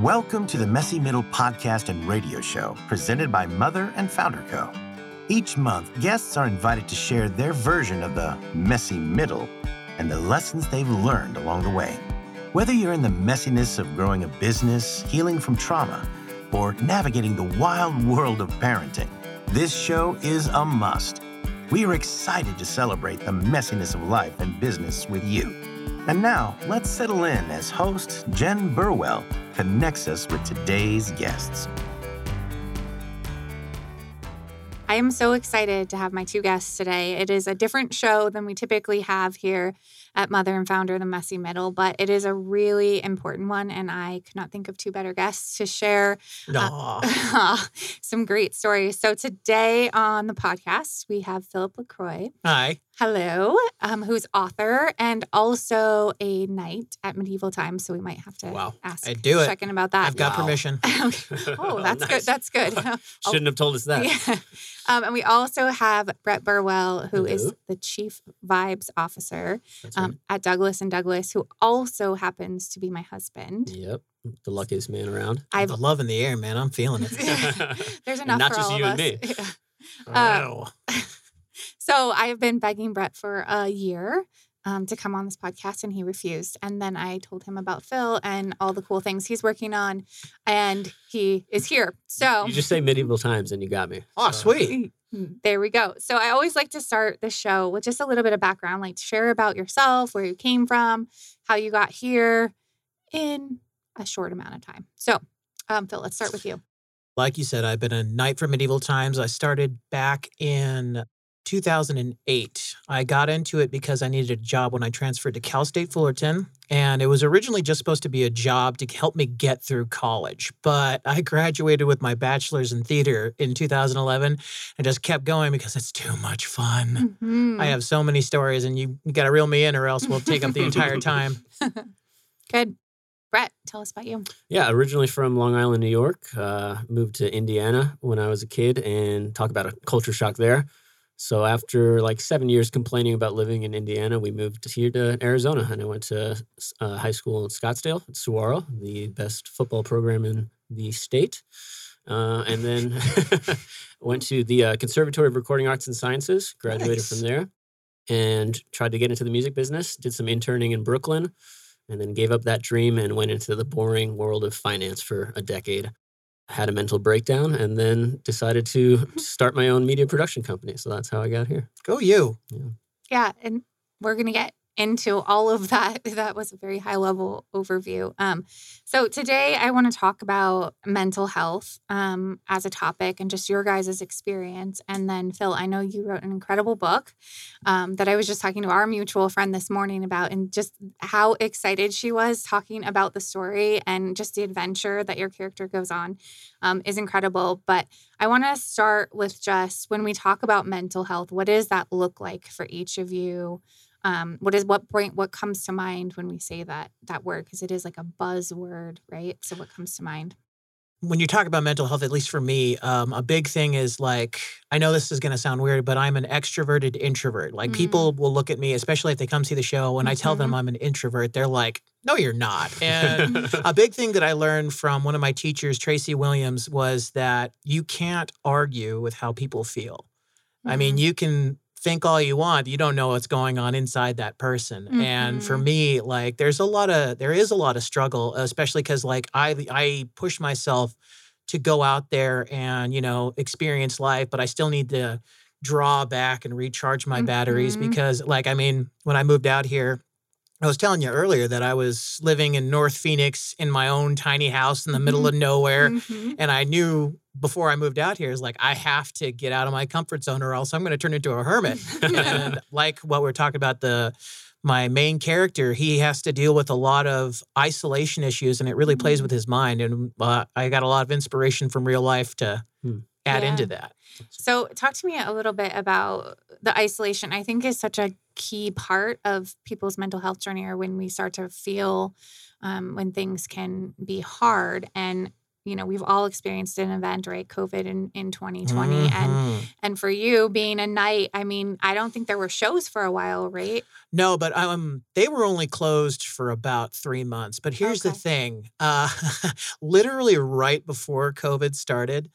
Welcome to the Messy Middle podcast and radio show presented by Mother and Founder Co. Each month, guests are invited to share their version of the messy middle and the lessons they've learned along the way. Whether you're in the messiness of growing a business, healing from trauma, or navigating the wild world of parenting, this show is a must. We are excited to celebrate the messiness of life and business with you. And now, let's settle in as host Jen Burwell connects us with today's guests. I am so excited to have my two guests today. It is a different show than we typically have here at Mother and Founder, of The Messy Middle, but it is a really important one. And I could not think of two better guests to share uh, some great stories. So today on the podcast, we have Philip LaCroix. Hi. Hello, um, who's author and also a knight at medieval times. So we might have to wow. ask I do it. check in about that. I've got Wow. permission. oh, Oh, that's nice. good. That's good. Shouldn't have told us that. Yeah. Um, and we also have Brett Burwell, who is Hello. the chief vibes officer That's um, at Douglas and Douglas, who also happens to be my husband. Yep. The luckiest man around. I've the love in the air, man. I'm feeling it. there's And enough not for just all you of and me. Yeah. Wow. So I have been begging Brett for a year um, to come on this podcast, and he refused. And then I told him about Phil and all the cool things he's working on, and he is here. So You just say medieval times and you got me. Oh, So- sweet. There we go. So I always like to start the show with just a little bit of background, like to share about yourself, where you came from, how you got here in a short amount of time. So, um, Phil, let's start with you. Like you said, I've been a knight for medieval times. I started back in 2008. I got into it because I needed a job when I transferred to Cal State Fullerton. And it was originally just supposed to be a job to help me get through college. But I graduated with my bachelor's in theater in 2011 and just kept going because it's too much fun. Mhm. I have so many stories, and you, you got to reel me in, or else we'll take up the entire time. Good. Brett, tell us about you. Yeah, originally from Long Island, New York. Uh, moved to Indiana when I was a kid and talk about a culture shock there. So after like seven years complaining about living in Indiana, we moved here to Arizona and I went to uh, high school in Scottsdale at Saguaro, the best football program in the state. Uh, and then went to the uh, Conservatory of Recording Arts and Sciences, graduated Nice. from there, and tried to get into the music business. Did some interning in Brooklyn, and then gave up that dream and went into the boring world of finance for a decade. Had a mental breakdown, and then decided to mm-hmm. start my own media production company. So that's how I got here. Go you. Yeah, Yeah. and we're gonna get into all of that. That was a very high level overview. Um, so today I want to talk about mental health um, as a topic and just your guys' experience. And then Phil, I know you wrote an incredible book um, that I was just talking to our mutual friend this morning about, and just how excited she was talking about the story and just the adventure that your character goes on um, is incredible. But I want to start with just when we talk about mental health, what does that look like for each of you? Um, what is what point what comes to mind when we say that that word because it is like a buzzword, right? So what comes to mind? when you talk about mental health, at least for me, um, a big thing is like, I know this is going to sound weird, but I'm an extroverted introvert. Like, Mm. people will look at me, especially if they come see the show, when I tell them I'm an introvert, they're like, no, you're not. And a big thing that I learned from one of my teachers, Tracy Williams, was that you can't argue with how people feel. I mean, Mhm. you can think all you want, you don't know what's going on inside that person. And for Mhm. me, like there's a lot of there is a lot of struggle, especially cuz like I I push myself to go out there and, you know, experience life, but I still need to draw back and recharge my batteries Mhm. because like I mean, when I moved out here, I was telling you earlier that I was living in North Phoenix in my own tiny house in the middle of nowhere Mhm. and I knew before I moved out here is like I have to get out of my comfort zone or else I'm going to turn into a hermit. and like what we're talking about the my main character, he has to deal with a lot of isolation issues and it really plays Mm. with his mind and uh, I got a lot of inspiration from real life to Hmm. add Yeah. into that. So, talk to me a little bit about the isolation. I think is such a key part of people's mental health journey, or when we start to feel um, when things can be hard. And you know, we've all experienced an event, right? COVID in, in 2020. And Mhm. and for you being a knight, I mean, I don't think there were shows for a while, right? No, but um, they were only closed for about three months. But here's the thing: uh, literally right before COVID started,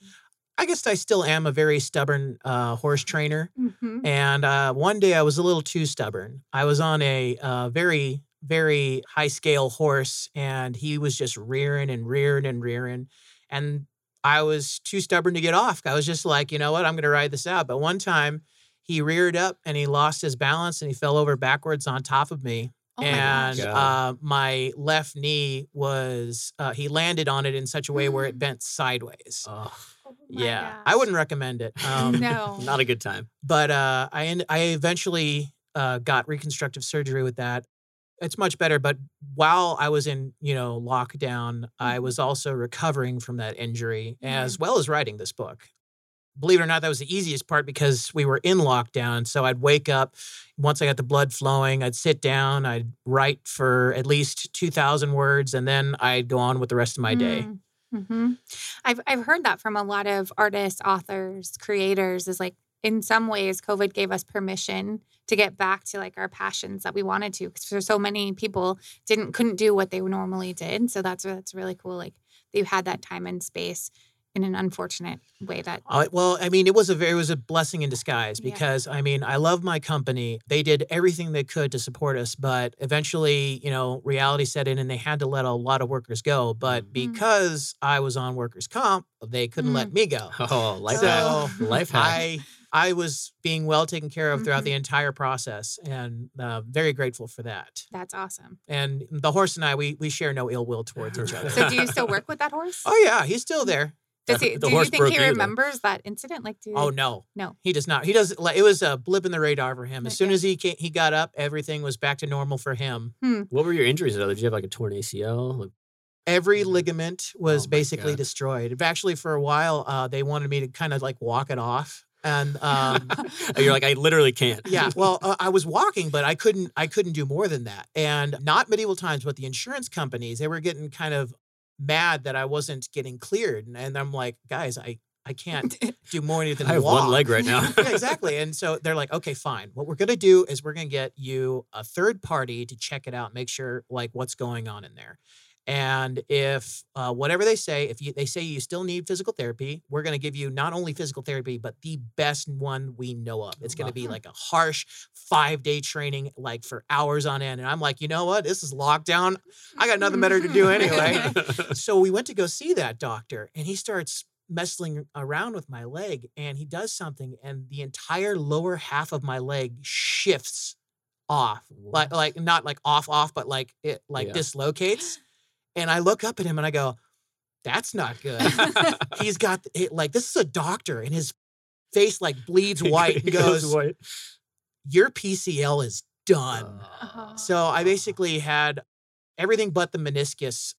I guess I still am a very stubborn uh, horse trainer. Mm-hmm. And uh, one day I was a little too stubborn. I was on a uh, very, very high scale horse, and he was just rearing and rearing and rearing. And I was too stubborn to get off. I was just like, you know what? I'm going to ride this out. But one time he reared up and he lost his balance and he fell over backwards on top of me. Oh my and gosh. Uh, my left knee was, uh, he landed on it in such a way where it Mm. bent sideways. Oh, Yeah. I wouldn't recommend it. Um, no. not a good time. but uh, I end, I eventually uh, got reconstructive surgery with that. It's much better, but while I was in you know lockdown, I Mhm. was also recovering from that injury Yeah. as well as writing this book. Believe it or not, that was the easiest part because we were in lockdown. So I'd wake up once I got the blood flowing, I'd sit down, I'd write for at least two thousand words, and then I'd go on with the rest of my day. Mm-hmm. I've I've heard that from a lot of artists, authors, creators. Is like in some ways, COVID gave us permission to get back to like our passions that we wanted to. Because for so many people, didn't couldn't do what they normally did. So that's that's really cool. Like you had that time and space in an unfortunate way that Uh, well, I mean, it was a very, it was a blessing in disguise Yeah. because I mean, I love my company. They did everything they could to support us, but eventually, you know, reality set in and they had to let a lot of workers go. But Mhm. because I was on workers' comp, they couldn't let me go. Oh, life So, hack. Life hack. I I was being well taken care of throughout Mhm. the entire process, and uh, very grateful for that. that's awesome. And the horse and I, we we share no ill will towards each other. So do you still work with that horse? oh yeah, he's still there. Does he, the do you think he you, though. remembers that incident? Like, do Oh no, No. he does not. He does. like, It was a blip in the radar for him. As Uh, soon as he came, he got up, everything was back to normal for him. What were your injuries though? Did you have like a torn ACL? Like, Every ligament was Oh basically destroyed. Actually, for a while, uh, they wanted me to kind of like walk it off, and um, you're like, I literally can't. yeah, well, uh, I was walking, but I couldn't. I couldn't do more than that. And not medieval times, but the insurance companies, they were getting kind of mad that I wasn't getting cleared, and, and I'm like, guys, I I can't do more than I have walk. one leg right now. yeah, exactly. And so they're like, okay, fine. What we're gonna do is we're gonna get you a third party to check it out, make sure like what's going on in there. And if uh, whatever they say, if you, they say you still need physical therapy, we're going to give you not only physical therapy, but the best one we know of. It's going to be like a harsh five day training, like for hours on end. And I'm like, you know what? This is lockdown. I got nothing better to do anyway. so we went to go see that doctor, and he starts messing around with my leg, and he does something, and the entire lower half of my leg shifts off, like like not like off off, but like it like Yeah. dislocates. And I look up at him and I go, "That's not good." He's got it, like this is a doctor, and his face like bleeds white and It goes, white. "Your PCL is done." Uh-huh. So I basically had everything but the meniscus.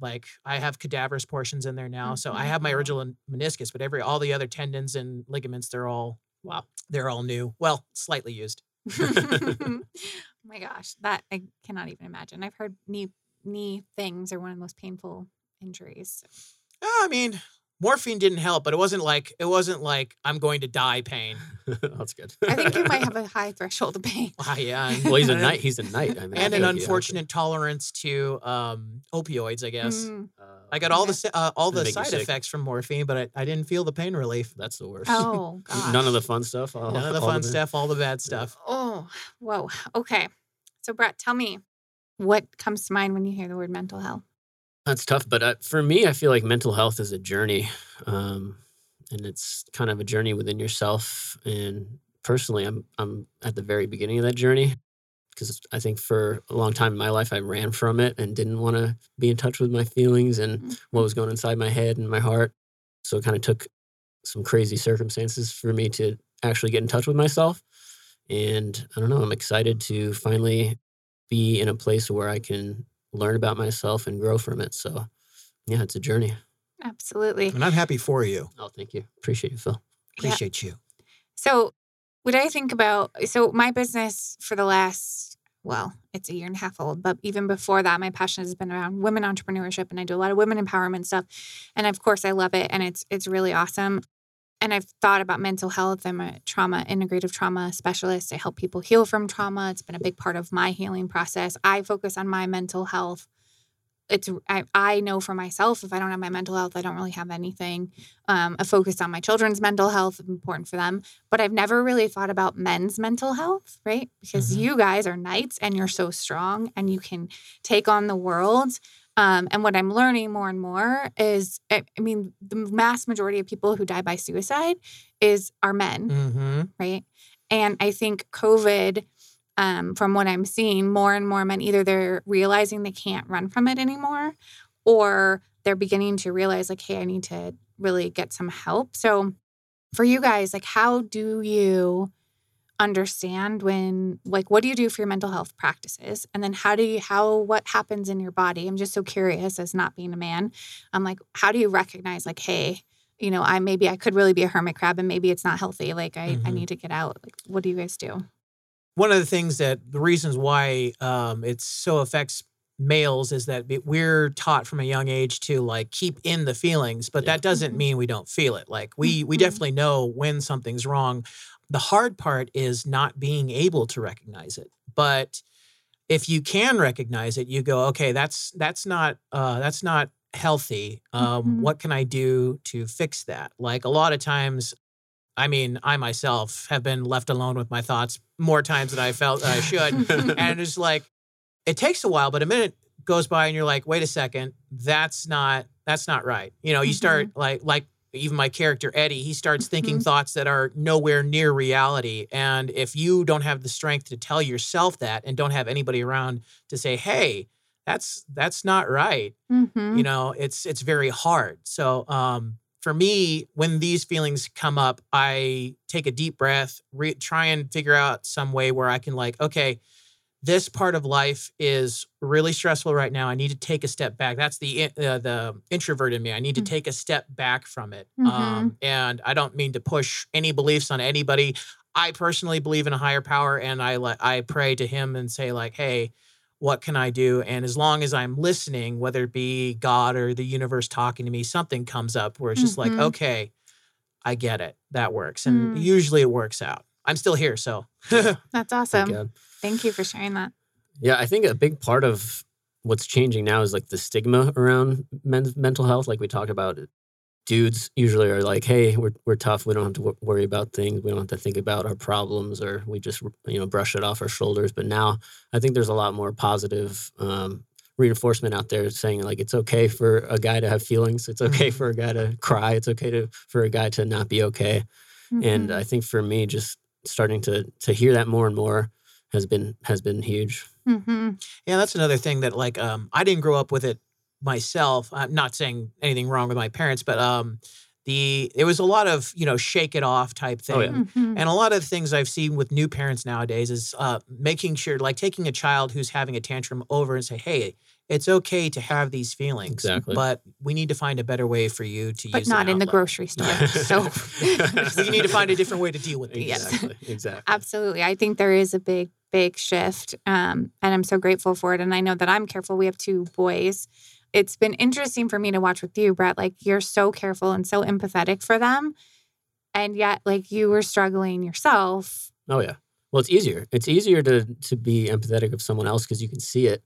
Like I have cadaverous portions in there now. So I have my original meniscus, but every all the other tendons and ligaments, they're all wow, they're all new. Well, slightly used. oh my gosh, that I cannot even imagine. I've heard knee knee things are one of the most painful injuries. Uh, I mean, morphine didn't help, but it wasn't like it wasn't like I'm going to die pain. That's good. I think you might have a high threshold of pain. Ah, yeah. well, he's a and- knight. He's a knight. I mean, I And an feel like you have to- unfortunate tolerance to um, opioids, I guess. Mm. Uh, I got all the Okay. si- uh, all the side effects from morphine, but I, I didn't feel the pain relief. That's the worst. Oh gosh. None of the fun stuff. all- None of the fun it. stuff, all the bad stuff. Oh, whoa. Okay. So Brett, tell me what comes to mind when you hear the word mental health. That's tough, but uh, for me, I feel like mental health is a journey, um, and it's kind of a journey within yourself. And personally, I'm I'm at the very beginning of that journey because I think for a long time in my life, I ran from it and didn't want to be in touch with my feelings and what was going inside my head and my heart. So it kind of took some crazy circumstances for me to actually get in touch with myself. And I don't know, I'm excited to finally be in a place where I can learn about myself and grow from it. So, yeah, it's a journey. Absolutely. And I'm happy for you. Oh, thank you. Appreciate you, Phil. Yeah. Appreciate you. So, what I think about so my business for the last well, it's a year and a half old, but even before that, my passion has been around women entrepreneurship and I do a lot of women empowerment stuff. And of course I love it and it's it's really awesome. And I've thought about mental health. I'm a trauma, integrative trauma specialist. I help people heal from trauma. It's been a big part of my healing process. I focus on my mental health it's I, I know for myself if i don't have my mental health i don't really have anything um, a focus on my children's mental health important for them but i've never really thought about men's mental health right because Mhm. you guys are knights and you're so strong and you can take on the world um, and what i'm learning more and more is I, I mean the mass majority of people who die by suicide is are men Mm-hmm. right? And I think COVID, um, from what I'm seeing, more and more men either they're realizing they can't run from it anymore, or they're beginning to realize like, hey, I need to really get some help. So, for you guys, like, how do you understand when, like, what do you do for your mental health practices, and then how do you, how, what happens in your body? I'm just so curious as not being a man. I'm like, how do you recognize like, hey, you know, I maybe I could really be a hermit crab and maybe it's not healthy. Like I, I Mhm. need to get out. Like what do you guys do? one of the things that the reasons why um, it so affects males is that we- we're taught from a young age to like keep in the feelings but Yeah. that doesn't Mhm. mean we don't feel it like we we Mhm. definitely know when something's wrong the hard part is not being able to recognize it but if you can recognize it you go okay that's that's not uh that's not healthy um Mhm. what can i do to fix that like a lot of times I mean, I myself have been left alone with my thoughts more times than I felt I should. and it's like, it takes a while, but a minute goes by and you're like, wait a second, that's not, that's not right. You know, you start like, like even my character, Eddie, he starts thinking Mhm. thoughts that are nowhere near reality. And if you don't have the strength to tell yourself that and don't have anybody around to say, hey, that's, that's not right Mm-hmm. you know it's it's very hard so um for me when these feelings come up i take a deep breath re- try and figure out some way where i can like okay this part of life is really stressful right now i need to take a step back that's the uh, the introvert in me i need to Mm. take a step back from it Mhm. um and i don't mean to push any beliefs on anybody i personally believe in a higher power and i let i pray to him and say like hey what can I do? And as long as I'm listening, whether it be God or the universe talking to me, something comes up where it's just like, Mhm. okay, I get it. That works. And Mm. usually it works out. I'm still here. So That's awesome. Thank you for sharing that. Yeah, I think a big part of what's changing now is like the stigma around men's mental health. Like we talked about, dudes usually are like, "Hey, we're we're tough. We don't have to wo- worry about things. We don't have to think about our problems, or we just you know brush it off our shoulders." But now, I think there's a lot more positive um, reinforcement out there saying like it's okay for a guy to have feelings. It's okay Mhm. for a guy to cry. It's okay to for a guy to not be okay. And Mhm. I think for me, just starting to to hear that more and more has been has been huge. Mhm. yeah, that's another thing that like um I didn't grow up with it myself. I'm not saying anything wrong with my parents, but um the it was a lot of, you know, shake it off type thing. Oh, yeah. Mhm. And a lot of things I've seen with new parents nowadays is uh, making sure, like taking a child who's having a tantrum over and say, "Hey, it's okay to have these feelings, Exactly. but we need to find a better way for you to But use." not an in the grocery store. so we need to find a different way to deal with these. Yes. Exactly. Exactly. Absolutely. I think there is a big, big shift. Um, and I'm so grateful for it. And I know that I'm careful. We have two boys. It's been interesting for me to watch with you, Brett. Like you're so careful and so empathetic for them. And yet, like you were struggling yourself. Oh yeah. Well, it's easier. It's easier to to be empathetic of someone else because you can see it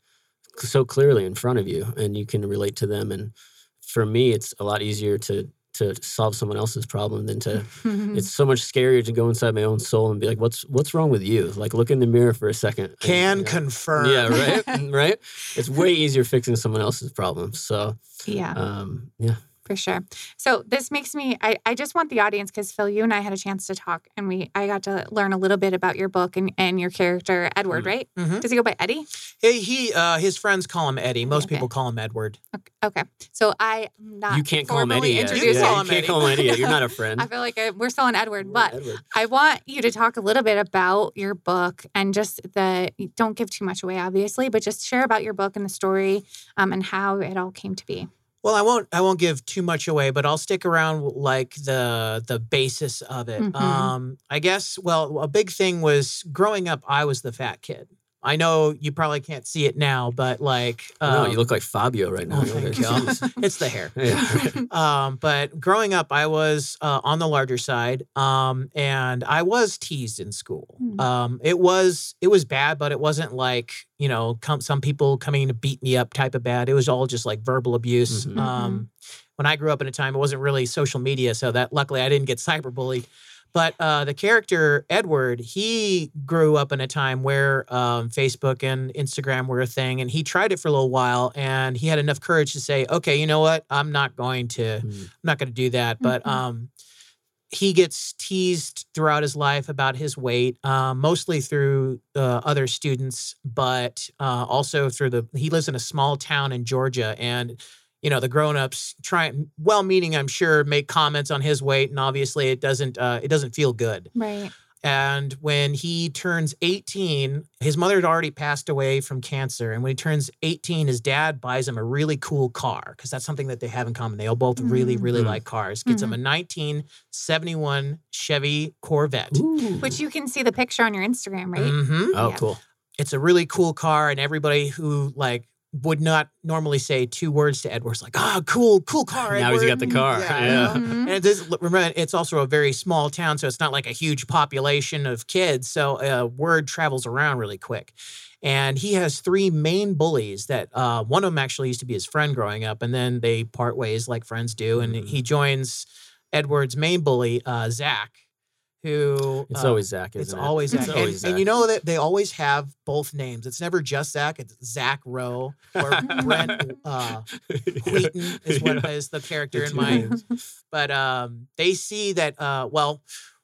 so clearly in front of you and you can relate to them. And for me, it's a lot easier to to solve someone else's problem than to. It's so much scarier to go inside my own soul and be like, "What's what's wrong with you?" Like, look in the mirror for a second. and- Can yeah. confirm. Yeah, right, right. It's way easier fixing someone else's problems. So, yeah. um, yeah, for sure. So this makes me I, I just want the audience because Phil, you and I had a chance to talk and we I got to learn a little bit about your book and, and your character, Edward, Mm. right? Mhm. Does he go by Eddie? Hey, he, uh, his friends call him Eddie. Most Okay. people call him Edward. Okay. okay. So I am not you can't call him formally Eddie yet. introducing- call Yeah, him you can't Eddie. call him Eddie yet. You're not a friend. I feel like uh we're still on Edward, but Edward. I want you to talk a little bit about your book and just the don't give too much away, obviously, but just share about your book and the story um, and how it all came to be. Well, I won't. I won't give too much away, but I'll stick around like the the basis of it. Mhm. Um, I guess. Well, a big thing was growing up. I was the fat kid. I know you probably can't see it now, but like, no, um, you look like Fabio right now. oh, You thank you. It's the hair. Yeah. um, but growing up, I was uh, on the larger side, um, and I was teased in school. Um, it was it was bad, but it wasn't like you know come, some people coming to beat me up type of bad. It was all just like verbal abuse. Mhm. Um, when I grew up in a time, it wasn't really social media, so that luckily I didn't get cyberbullied. But uh, the character Edward, he grew up in a time where um, Facebook and Instagram were a thing, and he tried it for a little while, and he had enough courage to say, "Okay, you know what? I'm not going to, Mm. I'm not going to do that." But Mhm. um, he gets teased throughout his life about his weight, uh, mostly through uh, other students, but uh, also through the. He lives in a small town in Georgia, and you know the grown-ups try well-meaning i'm sure make comments on his weight and obviously it doesn't uh, it doesn't feel good Right. and when he turns 18 his mother had already passed away from cancer and when he turns 18 his dad buys him a really cool car because that's something that they have in common they all both really Mm. really Mm. like cars gets him a 1971 chevy corvette Ooh. Which you can see the picture on your Instagram, right? Mhm. Oh, Yeah. cool. it's a really cool car and everybody who like would not normally say two words to Edward's like, ah, cool, cool car. Now he's got the car. Yeah. Mhm. And it is, remember, it's also a very small town, so it's not like a huge population of kids. So uh, word travels around really quick. And he has three main bullies that uh, one of them actually used to be his friend growing up, and then they part ways like friends do. And Mm. he joins Edward's main bully, uh, Zach, who It's uh, always Zach, it's it? always Zach. It's And, always and you know that they always have both names. It's never just Zach. It's Zach Rowe or Brent uh, Wheaton is what is the character It's in my. Wheaton. But um, they see that uh, well,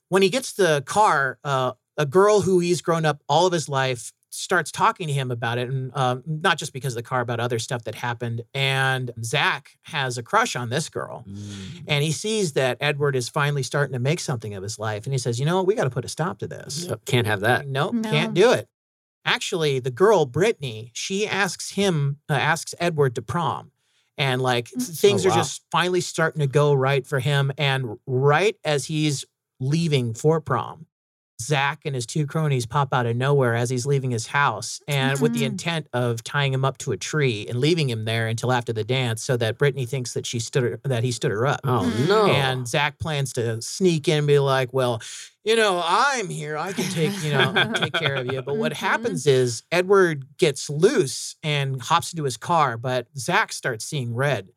when he gets the car, uh, a girl who he's grown up all of his life starts talking to him about it, and um, not just because of the car, about other stuff that happened. And Zach has a crush on this girl. Mm. And he sees that Edward is finally starting to make something of his life. And he says, You know what? We got to put a stop to this. Yep, Can't have that. Nope, No. can't do it. Actually, the girl, Brittany, she asks him, uh, asks Edward to prom. And like Mm. things Oh, are just finally starting to go right for him. And right as he's leaving for prom, Zach and his two cronies pop out of nowhere as he's leaving his house and with the Mhm. intent of tying him up to a tree and leaving him there until after the dance so that Brittany thinks that she stood her, that he stood her up. Oh Mm. no! And Zach plans to sneak in and be like, well, you know, I'm here. I can take, you know, take care of you. But what Mhm. happens is Edward gets loose and hops into his car, but Zach starts seeing red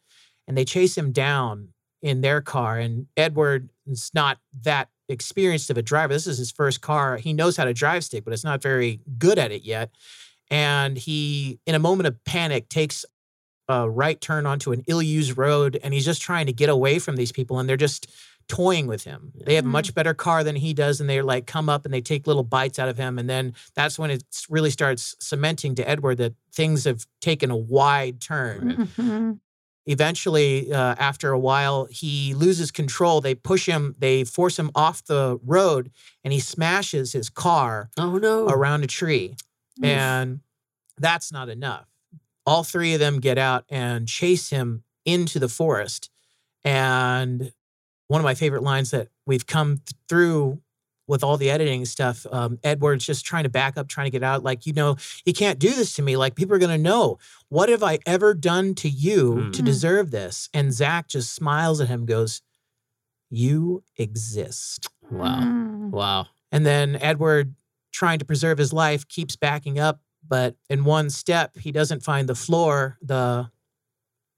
and they chase him down in their car. And Edward is not that experienced of a driver. This is his first car. He knows how to drive stick, but it's not very good at it yet. And he, in a moment of panic, takes a right turn onto an ill-used road and he's just trying to get away from these people and they're just toying with him. They have a Mhm. much better car than he does and they're like come up and they take little bites out of him and then that's when it really starts cementing to Edward that things have taken a wide turn. Mhm. Eventually uh, after a while he loses control. They push him, they force him off the road and he smashes his car oh no! around a tree. And that's not enough. All three of them get out and chase him into the forest. And one of my favorite lines that we've come th- through with all the editing stuff, um, Edward's just trying to back up, trying to get out. Like, you know, you can't do this to me. Like, people are going to know. What have I ever done to you to Mm. deserve this? And Zach just smiles at him, goes, You exist. Wow! Mm. Wow! And then Edward, trying to preserve his life, keeps backing up. But in one step, he doesn't find the floor. The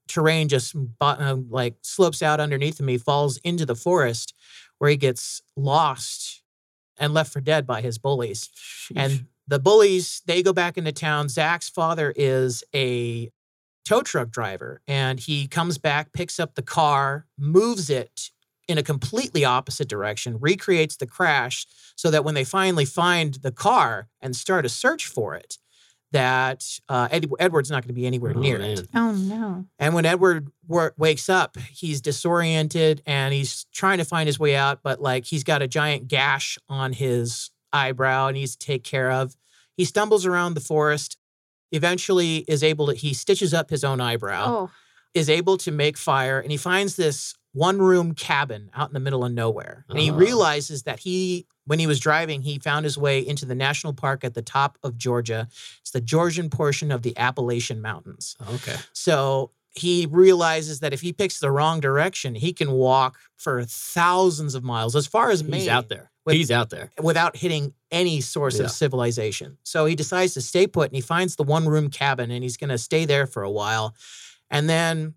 terrain just bo- uh, like slopes out underneath him. He falls into the forest where he gets lost and left for dead by his bullies. Sheesh. And the bullies, they go back into town. Zach's father is a tow truck driver, and he comes back, picks up the car, moves it in a completely opposite direction, recreates the crash so that when they finally find the car and start a search for it, that uh, Ed- Edward's not going to be anywhere Oh, near man. it. Oh no. And when Edward wa- wakes up, he's disoriented and he's trying to find his way out, but like he's got a giant gash on his eyebrow and he needs to take care of. He stumbles around the forest, eventually is able to, he stitches up his own eyebrow, Oh. is able to make fire, and he finds this one room cabin out in the middle of nowhere. And he Oh. realizes that he, when he was driving, he found his way into the national park at the top of Georgia. It's the Georgian portion of the Appalachian Mountains. Okay. So he realizes that if he picks the wrong direction, he can walk for thousands of miles, as far as He's Maine, out there. with- He's out there. without hitting any source Yeah. of civilization. So he decides to stay put and he finds the one room cabin and he's going to stay there for a while. And then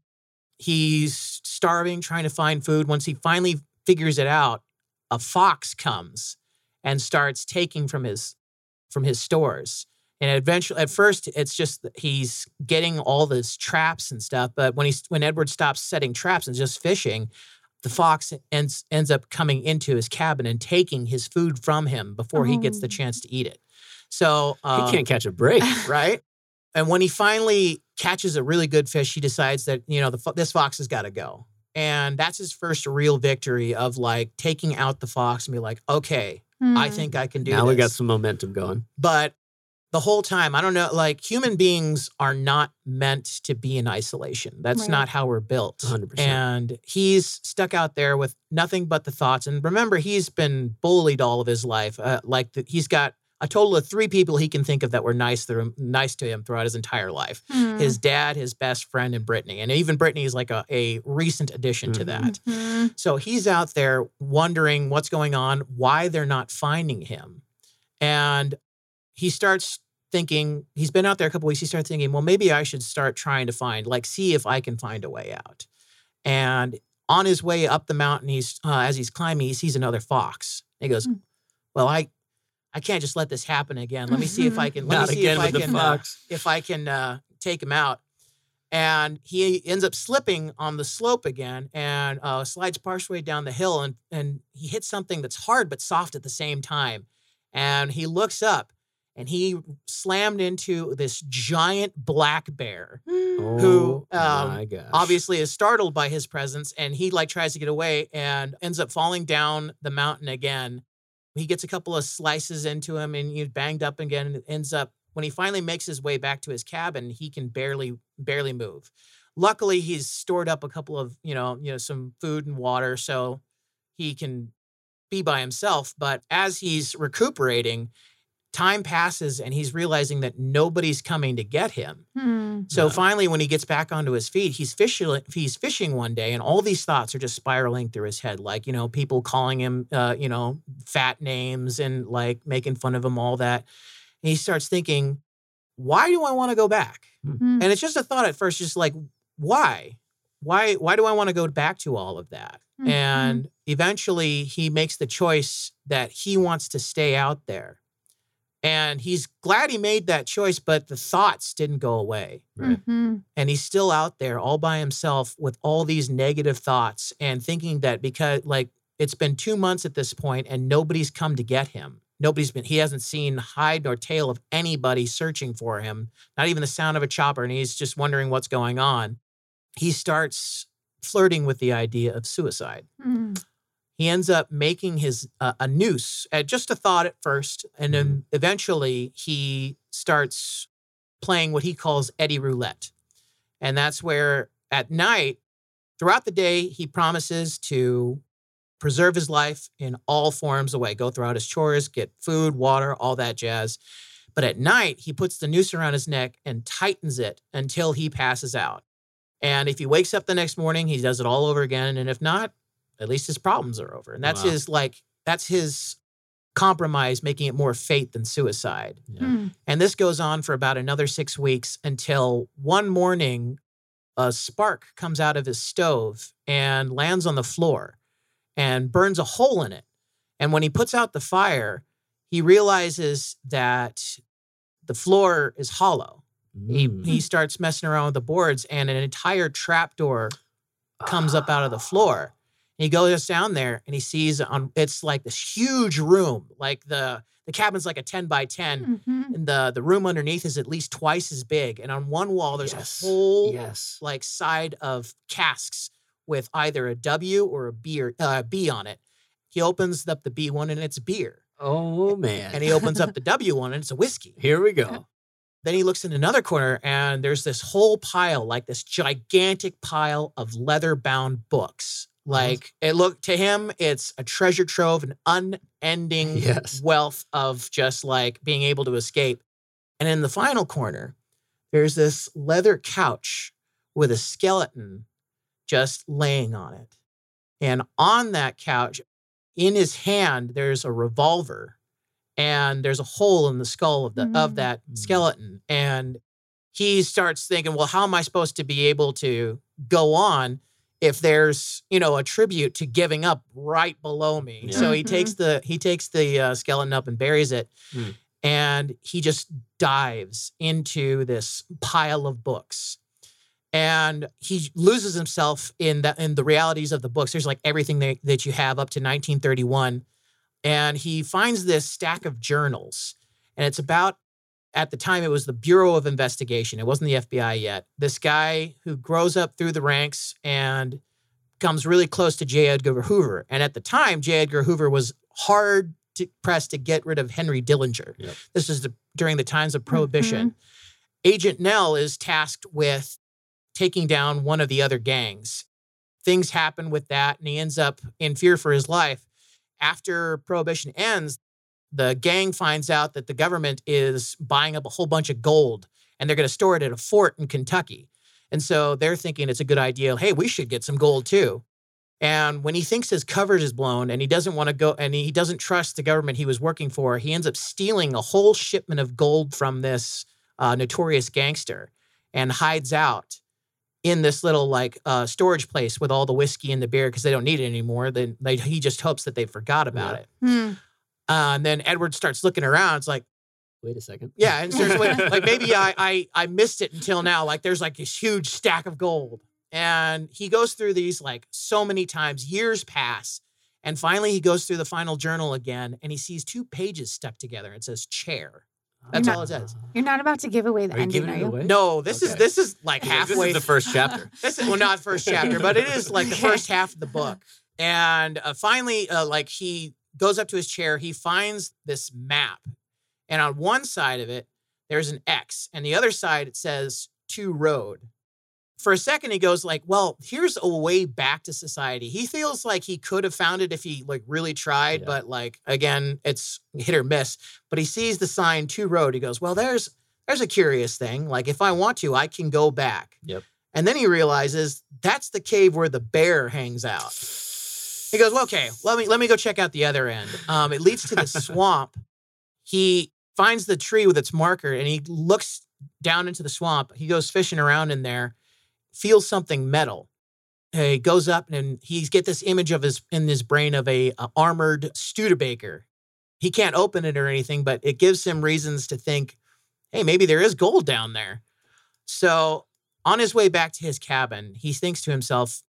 he's starving, trying to find food. Once he finally figures it out, a fox comes and starts taking from his from his stores. And eventually, at first, it's just he's getting all this traps and stuff. But when he's when Edward stops setting traps and just fishing, the fox ends ends up coming into his cabin and taking his food from him before he gets the Oh. chance to eat it. So um, he can't catch a break. right? And when he finally catches a really good fish, he decides that you know the this fox has got to go, and that's his first real victory of like taking out the fox and be like, okay, I Hmm. think I can do now this. we got some momentum going. but the whole time, I don't know, like human beings are not meant to be in isolation. That's Right. not how we're built. 100%. And he's stuck out there with nothing but the thoughts. And remember, he's been bullied all of his life. Uh, like the, he's got a total of three people he can think of that were nice to him, nice to him throughout his entire life. Hmm. His dad, his best friend, and Brittany. And even Brittany is like a, a recent addition to Mhm. that. Mhm. So he's out there wondering what's going on, why they're not finding him. And he starts thinking, he's been out there a couple weeks. He starts thinking, well, maybe I should start trying to find, like, see if I can find a way out. And on his way up the mountain, he's uh, as he's climbing, he sees another fox. He goes, Hmm. well, I, I can't just let this happen again. Let me see if I can. Let Not me see again if I with the can. uh, fox. if I can uh, take him out. And he ends up slipping on the slope again and uh, slides partially down the hill. And, and he hits something that's hard but soft at the same time. And he looks up and he slammed into this giant black bear who, oh um, obviously is startled by his presence and he like tries to get away and ends up falling down the mountain again he gets a couple of slices into him and he's banged up again and ends up when he finally makes his way back to his cabin he can barely barely move. Luckily he's stored up a couple of you know you know some food and water so he can be by himself but as he's recuperating time passes and he's realizing that nobody's coming to get him Hmm. so Yeah. finally, when he gets back onto his feet, he's fishing. He's fishing one day, and all these thoughts are just spiraling through his head, like you know, people calling him, uh, you know, fat names and like making fun of him, all that. And he starts thinking, "Why do I want to go back?" Hmm. And it's just a thought at first, just like, "Why? Why? Why do I want to go back to all of that?" Mhm. And eventually, he makes the choice that he wants to stay out there. And he's glad he made that choice, but the thoughts didn't go away Right. Mhm. and he's still out there all by himself with all these negative thoughts and thinking that because like it's been two months at this point and nobody's come to get him nobody's been he hasn't seen hide nor tail of anybody searching for him not even the sound of a chopper and he's just wondering what's going on he starts flirting with the idea of suicide Hmm. He ends up making his uh, a noose at just a thought at first and then eventually he starts playing what he calls eddie roulette. And that's where at night throughout the day he promises to preserve his life in all forms of way go throughout his chores get food water all that jazz. But at night he puts the noose around his neck and tightens it until he passes out. And if he wakes up the next morning he does it all over again. And if not at least his problems are over. And that's Wow. his like that's his compromise, making it more fate than suicide. Yeah. Hmm. And this goes on for about another six weeks until one morning a spark comes out of his stove and lands on the floor and burns a hole in it. And when he puts out the fire, he realizes that the floor is hollow. He, Mm. he starts messing around with the boards and an entire trapdoor comes up out of the floor. And he goes down there and he sees on it's like this huge room, like the the cabin's like a 10 by 10. Mhm. And the the room underneath is at least twice as big. And on one wall, there's Yes. a whole yes. like side of casks with either a W or a beer uh, B on it. He opens up the B one and it's beer. Oh man. And he opens up the W one and it's a whiskey. Here we go. Then he looks in another corner and there's this whole pile, like this gigantic pile of leather bound books, Like it looked to him, it's a treasure trove, an unending Yes. wealth of just like being able to escape. And in the final corner, there's this leather couch with a skeleton just laying on it. And on that couch, in his hand, there's a revolver and there's a hole in the skull of the of Mm. that Mm. skeleton. And he starts thinking, well, how am I supposed to be able to go on if there's, you know, a tribute to giving up right below me? Yeah. So he Mhm. takes the he takes the uh, skeleton up and buries it. Mm. And he just dives into this pile of books and he loses himself in the in the realities of the books. There's like everything that, that you have up to 1931, and he finds this stack of journals, and it's about at the time it was the Bureau of Investigation. It wasn't the FBI yet. This guy who grows up through the ranks and comes really close to J. Edgar Hoover, and at the time J. Edgar Hoover was hard to press to get rid of Henry Dillinger. Yep. This is the, during the times of mm-hmm. Prohibition. Agent Nell is tasked with taking down one of the other gangs. Things happen with that, and he ends up in fear for his life. After Prohibition ends, the gang finds out that the government is buying up a whole bunch of gold and they're going to store it at a fort in Kentucky. And so they're thinking it's a good idea. Hey, we should get some gold too. And when he thinks his cover is blown and he doesn't want to go and he doesn't trust the government he was working for, he ends up stealing a whole shipment of gold from this uh, notorious gangster and hides out in this little like uh, storage place with all the whiskey and the beer because they don't need it anymore. Then they, he just hopes that they forgot about Yeah. it. Hmm. Uh, and then Edward starts looking around. It's like, Wait a second. yeah, and starts wait, like maybe I, I I missed it until now. Like there's like this huge stack of gold, and he goes through these like so many times. Years pass, and finally he goes through the final journal again, and he sees two pages stuck together. It says chair. That's You're all it says. You're not about to give away the Are you ending, giving are you? away? No, this is this is like This halfway. is the first chapter. This is well, not first chapter, but it is like the first half of the book. And uh, finally, uh, like he goes up to his chair, he finds this map, and on one side of it there's an X, and the other side it says to road. For a second, he goes like, "Well, here's a way back to society." He feels like he could have found it if he like really tried, Yeah. but like again, it's hit or miss. But he sees the sign to road. He goes, "Well, there's there's a curious thing. Like if I want to, I can go back." Yep. And then he realizes that's the cave where the bear hangs out. He goes, well, okay, let me let me go check out the other end. Um, it leads to the swamp. He finds the tree with its marker and he looks down into the swamp. He goes fishing around in there, feels something metal. He goes up and he's get this image of his in his brain of a, a armored Studebaker. He can't open it or anything, but it gives him reasons to think, hey, maybe there is gold down there. So on his way back to his cabin, he thinks to himself,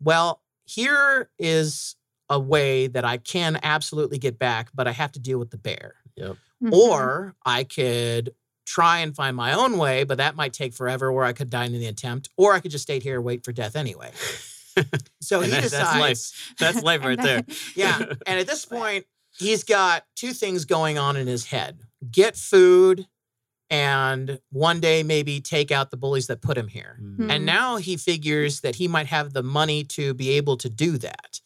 well, here is a way that I can absolutely get back, but I have to deal with the bear. Yep. Mhm. Or I could try and find my own way, but that might take forever, or I could die in the attempt, or I could just stay here and wait for death anyway. So he that- that's decides, life. That's life right there. yeah. And at this point, he's got two things going on in his head get food, and one day maybe take out the bullies that put him here. Mm. And now he figures that he might have the money to be able to do that.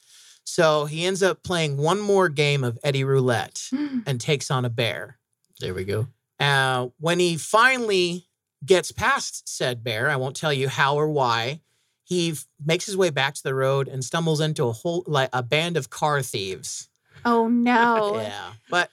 So he ends up playing one more game of Eddie Roulette and takes on a bear. There we go. Uh, when he finally gets past said bear, I won't tell you how or why, he f- makes his way back to the road and stumbles into a whole like a band of car thieves. Oh no. Yeah, but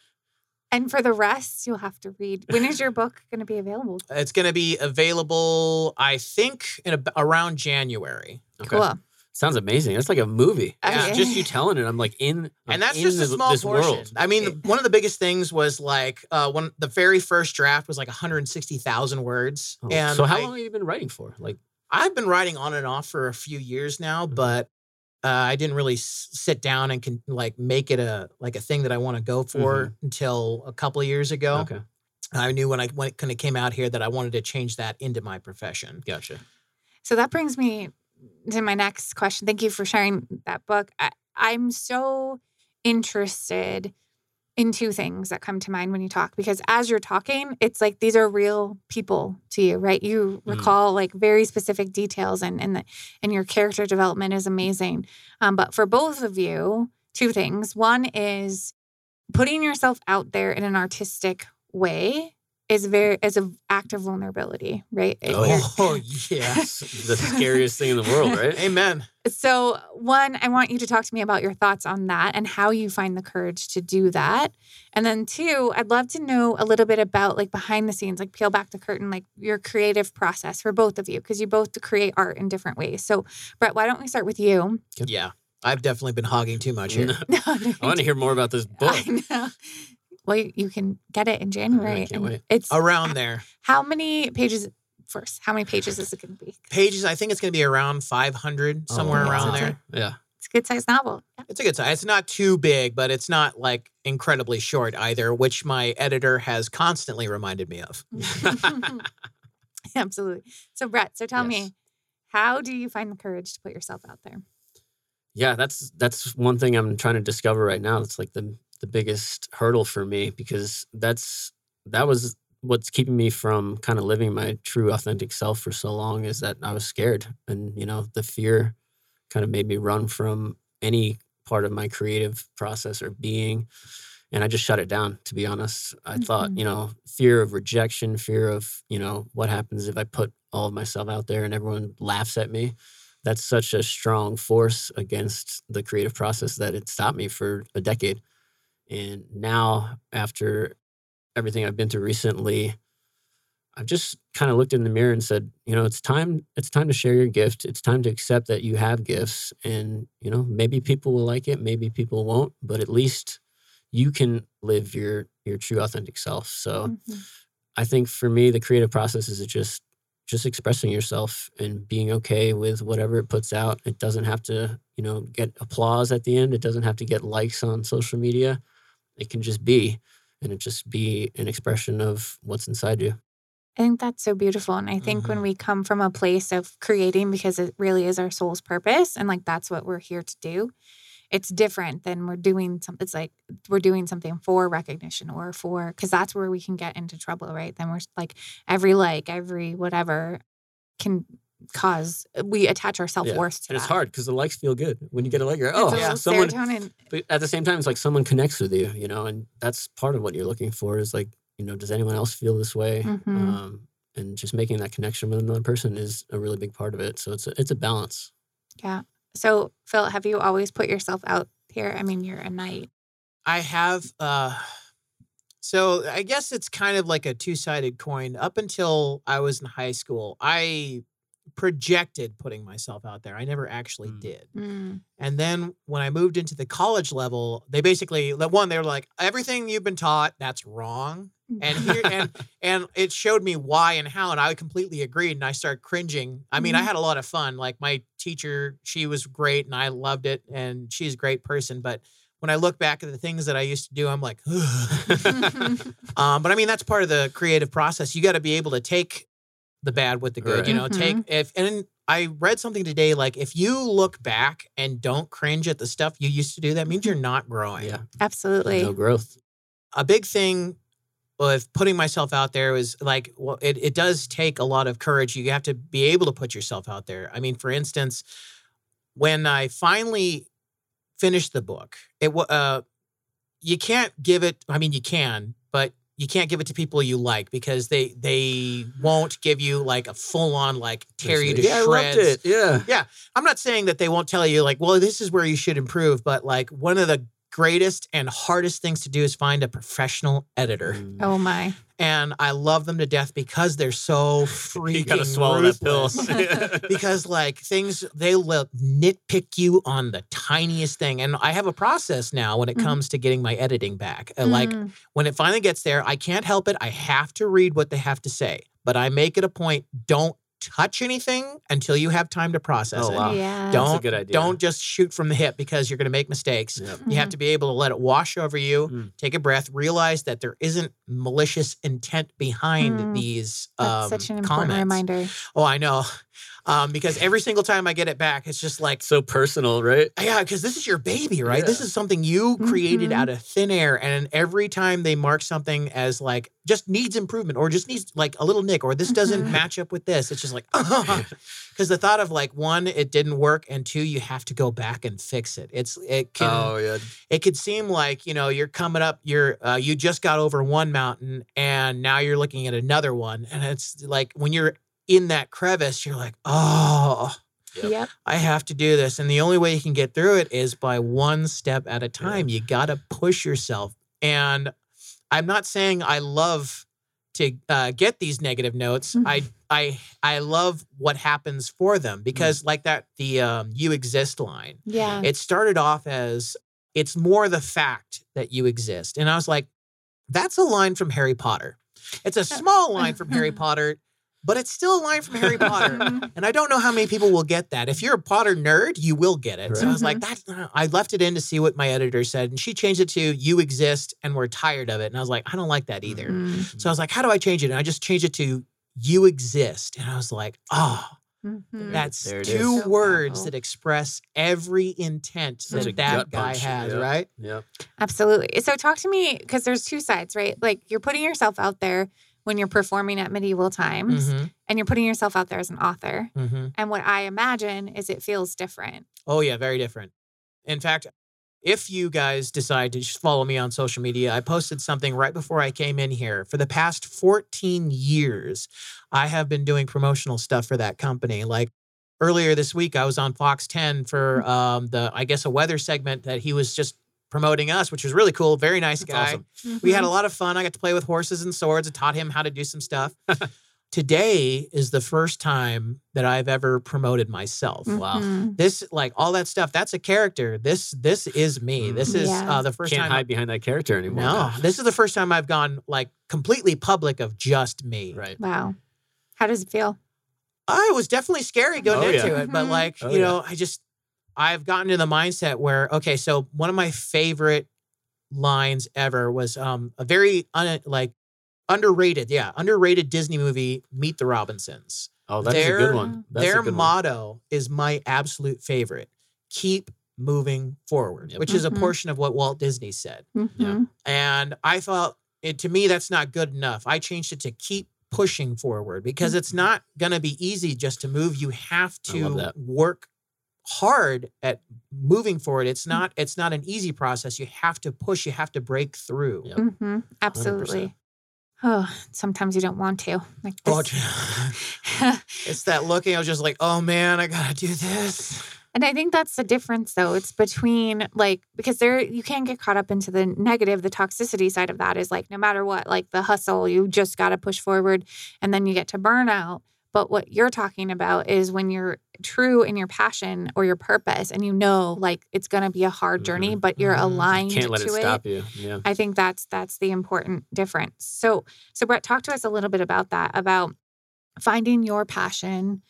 And for the rest, you'll have to read. When is your book going to be available? it's going to be available, I think, in ab- around January. Okay. Cool. Sounds amazing. That's like a movie. Yeah. It's Just you telling it, I'm like in. I'm and that's in just a small this portion. world. I mean, the, one of the biggest things was like uh, when the very first draft was like 160,000 words, Oh, and so how I, long have you been writing for? Like, I've been writing on and off for a few years now, Mhm. but uh, I didn't really s- sit down and can like make it a like a thing that I want to go for until a couple of years ago. okay, I knew when I when it kind of came out here that I wanted to change that into my profession. gotcha. So that brings me to my next question. Thank you for sharing that book. I, I'm so interested in two things that come to mind when you talk because as you're talking it's like these are real people to you right? You Mm. recall like very specific details and and, the, and your character development is amazing. Um, but for both of you two things. One is putting yourself out there in an artistic way is very is an act of vulnerability right Oh, you're- Oh yeah. The scariest thing in the world, right? Amen. So, one, I want you to talk to me about your thoughts on that and how you find the courage to do that. And then, two, I'd love to know a little bit about like behind the scenes, like peel back the curtain, like your creative process for both of you, because you both create art in different ways. So, Brett, why don't we start with you? Yeah. I've definitely been hogging too much here. No, I want to hear more about this book. I know. Well, you, you can get it in oh, January. can't wait. It's Around there. how many pages? First, how many pages is it going to be? Pages, I think it's going to be around 500, Oh, somewhere wow. around Okay. there. Yeah. It's a good sized novel. It's a good size. It's not too big, but it's not like incredibly short either, which my editor has constantly reminded me of. Absolutely. So, Brett, so tell Yes. me, how do you find the courage to put yourself out there? yeah that's that's one thing i'm trying to discover right now it's like the the biggest hurdle for me because that's that was what's keeping me from kind of living my true authentic self for so long is that i was scared and you know the fear kind of made me run from any part of my creative process or being and i just shut it down to be honest i thought Mhm. you know fear of rejection fear of you know what happens if i put all of myself out there and everyone laughs at me that's such a strong force against the creative process that it stopped me for a decade. And now, after everything I've been through recently, I've just kind of looked in the mirror and said, you know, it's time. It's time to share your gift. It's time to accept that you have gifts, and you know, maybe people will like it, maybe people won't, but at least you can live your your true authentic self. So. Mhm. I think for me, the creative process is just just expressing yourself and being okay with whatever it puts out. It doesn't have to, you know, get applause at the end. It doesn't have to get likes on social media. It can just be, and it just be an expression of what's inside you. I think that's so beautiful. And I think when Mhm. we come from a place of creating, because it really is our soul's purpose, and like that's what we're here to do, it's different than we're doing something. It's like we're doing something for recognition or for, because that's where we can get into trouble, right? Then we're like every like, every whatever can cause, we attach our self worth to And it's that. hard because the likes feel good when you get a like. You're, It's oh, yeah. someone. serotonin. But at the same time, it's like someone connects with you, you know, and that's part of what you're looking for. Is like, you know, does anyone else feel this way? Mhm. Um, and just making that connection with another person is a really big part of it. So it's a, it's a balance. Yeah. So, Phil, have you always put yourself out here? I mean, you're a knight. I have uh so I guess it's kind of like a two-sided coin. Up until I was in high school, I projected putting myself out there. I never actually Mm. did. Mm. And then when I moved into the college level, they basically one they were like everything you've been taught that's wrong. And here and and it showed me why and how and I completely agreed and I started cringing. I mean, I Mhm. had a lot of fun. Like my teacher, she was great and I loved it and she's a great person, but when I look back at the things that I used to do, I'm like, um, but I mean, that's part of the creative process. You got to be able to take the bad with the good, you know, Right. take if, and I read something today, like if you look back and don't cringe at the stuff you used to do, that means you're not growing. Yeah. Absolutely. No growth. A big thing with putting myself out there was like, well, it, it does take a lot of courage. You have to be able to put yourself out there. I mean, for instance, when I finally finished the book, it wa- uh, you can't give it. I mean, you can, but you can't give it to people you like because they they won't give you like a full on like tear you to yeah, shreds. I loved it. Yeah. yeah. I'm not saying that they won't tell you like, well, this is where you should improve, but like one of the greatest and hardest things to do is find a professional editor. Oh my. And I love them to death because they're so freaking you gotta swallow that pill. ruthless. because like things they will nitpick you on the tiniest thing and i have a process now when it Mhm. comes to getting my editing back Uh, like Mm. when it finally gets there i can't help it i have to read what they have to say but i make it a point don't touch anything until you have time to process Oh, it wow. yeah. That's a don't good idea. don't just shoot from the hip because you're going to make mistakes Yep. you have Mhm. to be able to let it wash over you Mm. take a breath realize that there isn't malicious intent behind Mm. these That's um, such an important comments. reminder. Oh, I know. Um, because every single time I get it back, it's just like, So personal, right? yeah, because this is your baby, right? This is something you created Mhm. out of thin air. And every time they mark something as like just needs improvement or just needs like a little nick or this doesn't Mhm. match up with this, it's just like, because the thought of like one, it didn't work, and two, you have to go back and fix it. It's it can oh yeah. it could seem like you know you're coming up you're uh, you just got over one mountain and now you're looking at another one and it's like when you're in that crevice you're like oh Yep. Yep. i have to do this and the only way you can get through it is by one step at a time you got to push yourself and i'm not saying i love to uh, get these negative notes Mhm. i i i love what happens for them because like that the um, you exist line Yeah. it started off as it's more the fact that you exist. And I was like, that's a line from Harry Potter. It's a small line from Harry Potter, but it's still a line from Harry Potter. Mhm. And I don't know how many people will get that. If you're a Potter nerd, you will get it. So I was like, Right. that I left it in to see what my editor said. And she changed it to you exist and we're tired of it. And I was like, I don't like that either. Mm. So I was like, how do I change it? And I just changed it to you exist. And I was like, oh, Mhm. that's There two is. So words powerful. that express every intent Such that that guy punch, has, yeah. right? Yeah. Absolutely. So talk to me because there's two sides, right? Like you're putting yourself out there when you're performing at medieval times Mm-hmm, and you're putting yourself out there as an author. mm-hmm. And what I imagine is it feels different. Oh, yeah, very different. In fact, if you guys decide to just follow me on social media, I posted something right before I came in here. For the past 14 years, I have been doing promotional stuff for that company. Like earlier this week, I was on Fox 10 for um, the, I guess, a weather segment that he was just promoting us, which was really cool. Very nice That's guy. awesome. We had a lot of fun. I got to play with horses and swords and taught him how to do some stuff. Today is the first time that I've ever promoted myself. Wow. Mhm. This like all that stuff, that's a character. This this is me. Mm. This is Yeah. uh, the 1st Can't time hide behind that character anymore. No, now. this is the first time I've gone like completely public of just me. Right. Wow. How does it feel? Oh, it was definitely scary going Oh, into yeah. it, but Mhm. like, Oh, you yeah. know, I just I've gotten to the mindset where okay, so one of my favorite lines ever was um a very un, like underrated, yeah, underrated Disney movie Meet the Robinsons. Oh, that's a good one. That's a Their good one. motto is my absolute favorite. Keep moving forward, Yep. which is a Mhm. portion of what Walt Disney said. Mhm. And I thought it to me that's not good enough. I changed it to keep pushing forward because it's not going to be easy just to move. You have to work hard at moving forward. It's not it's not an easy process. You have to push, you have to break through. Yep. Mhm. Absolutely. Oh, sometimes you don't want to. Like Oh, it's that looking. I was just like, oh man, I gotta do this. And I think that's the difference though. It's between like because there you can't get caught up into the negative, the toxicity side of that is like no matter what, like the hustle, you just gotta push forward and then you get to burnout. But what you're talking about is when you're true in your passion or your purpose and you know like it's gonna be a hard journey, Mhm. but you're Mhm. aligned Can't let to it stop you. Yeah. I think that's that's the important difference. So so Brett, talk to us a little bit about that, about finding your passion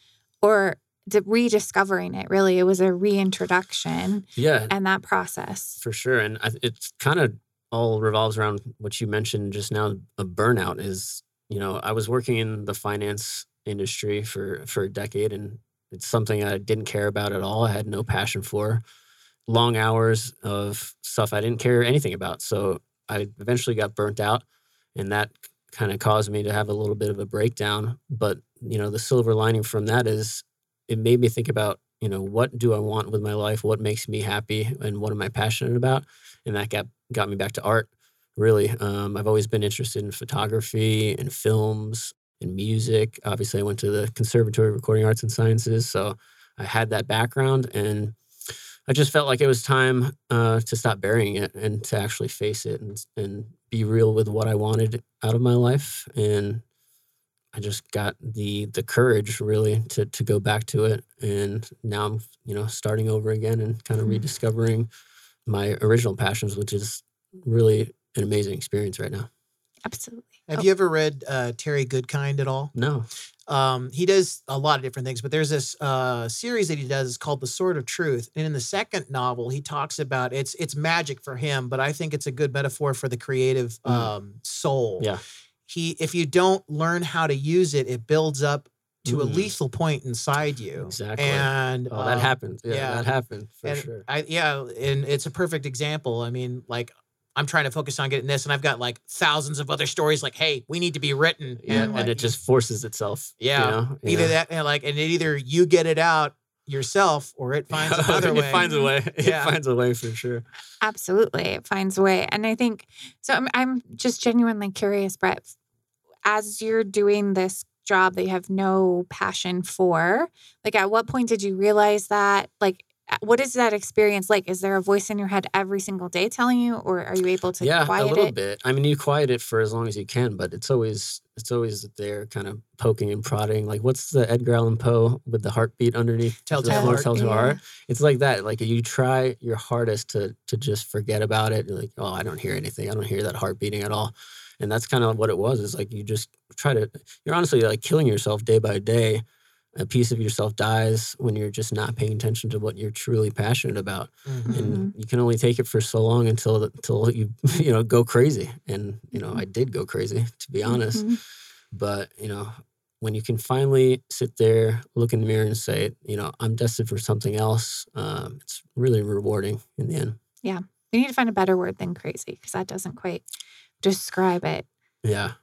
or di- rediscovering it. Really, it was a reintroduction Yeah. and that process. For sure. And I, it's kind of all revolves around what you mentioned just now. A burnout is, you know, I was working in the finance industry for for a decade, and it's something I didn't care about at all. I had no passion for. Long hours of stuff I didn't care anything about. So I eventually got burnt out, and that kind of caused me to have a little bit of a breakdown. But you know, the silver lining from that is it made me think about you know what do I want with my life, what makes me happy, and what am I passionate about, and that got got me back to art. Really, um, I've always been interested in photography and films and music. Obviously, I went to the Conservatory of Recording Arts and Sciences, so I had that background, and I just felt like it was time uh, to stop burying it and to actually face it and and be real with what I wanted out of my life. And I just got the the courage really to to go back to it. And now I'm you know starting over again and kind of Mhm. rediscovering my original passions, which is really an amazing experience right now. Absolutely. Have Oh, you ever read uh, Terry Goodkind at all? No, Um, he does a lot of different things, but there's this uh, series that he does. It's called The Sword of Truth, and in the second novel, he talks about it's it's magic for him, but I think it's a good metaphor for the creative Mm. um, soul. Yeah. He, if you don't learn how to use it, it builds up to a Mhm. lethal point inside you. Exactly. And Oh, that um, happened. Yeah, yeah. that happened for and sure. I yeah, and it's a perfect example. I mean, like I'm trying to focus on getting this, and I've got like thousands of other stories. Like, hey, we need to be written. Yeah, and, and, it just forces itself. you Yeah. know? either Yeah. that and like, and it either you get it out yourself, or it finds another way. it finds a way. Yeah. It finds a way for sure. Absolutely. It finds a way. And I think so I'm I'm just genuinely curious, Brett, as you're doing this job that you have no passion for, like at what point did you realize that? Like what is that experience like? Is there a voice in your head every single day telling you, or are you able to yeah, quiet a little it? bit. I mean, you quiet it for as long as you can, but it's always it's always there, kind of poking and prodding. Like, what's the Edgar Allan Poe with the heartbeat underneath? Telltale the floor, Heart. Telltale Yeah. Heart. It's like that. Like you try your hardest to to just forget about it. You're like, oh, I don't hear anything. I don't hear that heart beating at all. And that's kind of what it was. Is like you just try to. You're honestly like killing yourself day by day. A piece of yourself dies when you're just not paying attention to what you're truly passionate about Mhm. and you can only take it for so long until until you you know go crazy and you know i did go crazy to be honest Mhm. but you know when you can finally sit there look in the mirror and say you know i'm destined for something else um, it's really rewarding in the end Yeah. We need to find a better word than crazy because that doesn't quite describe it. yeah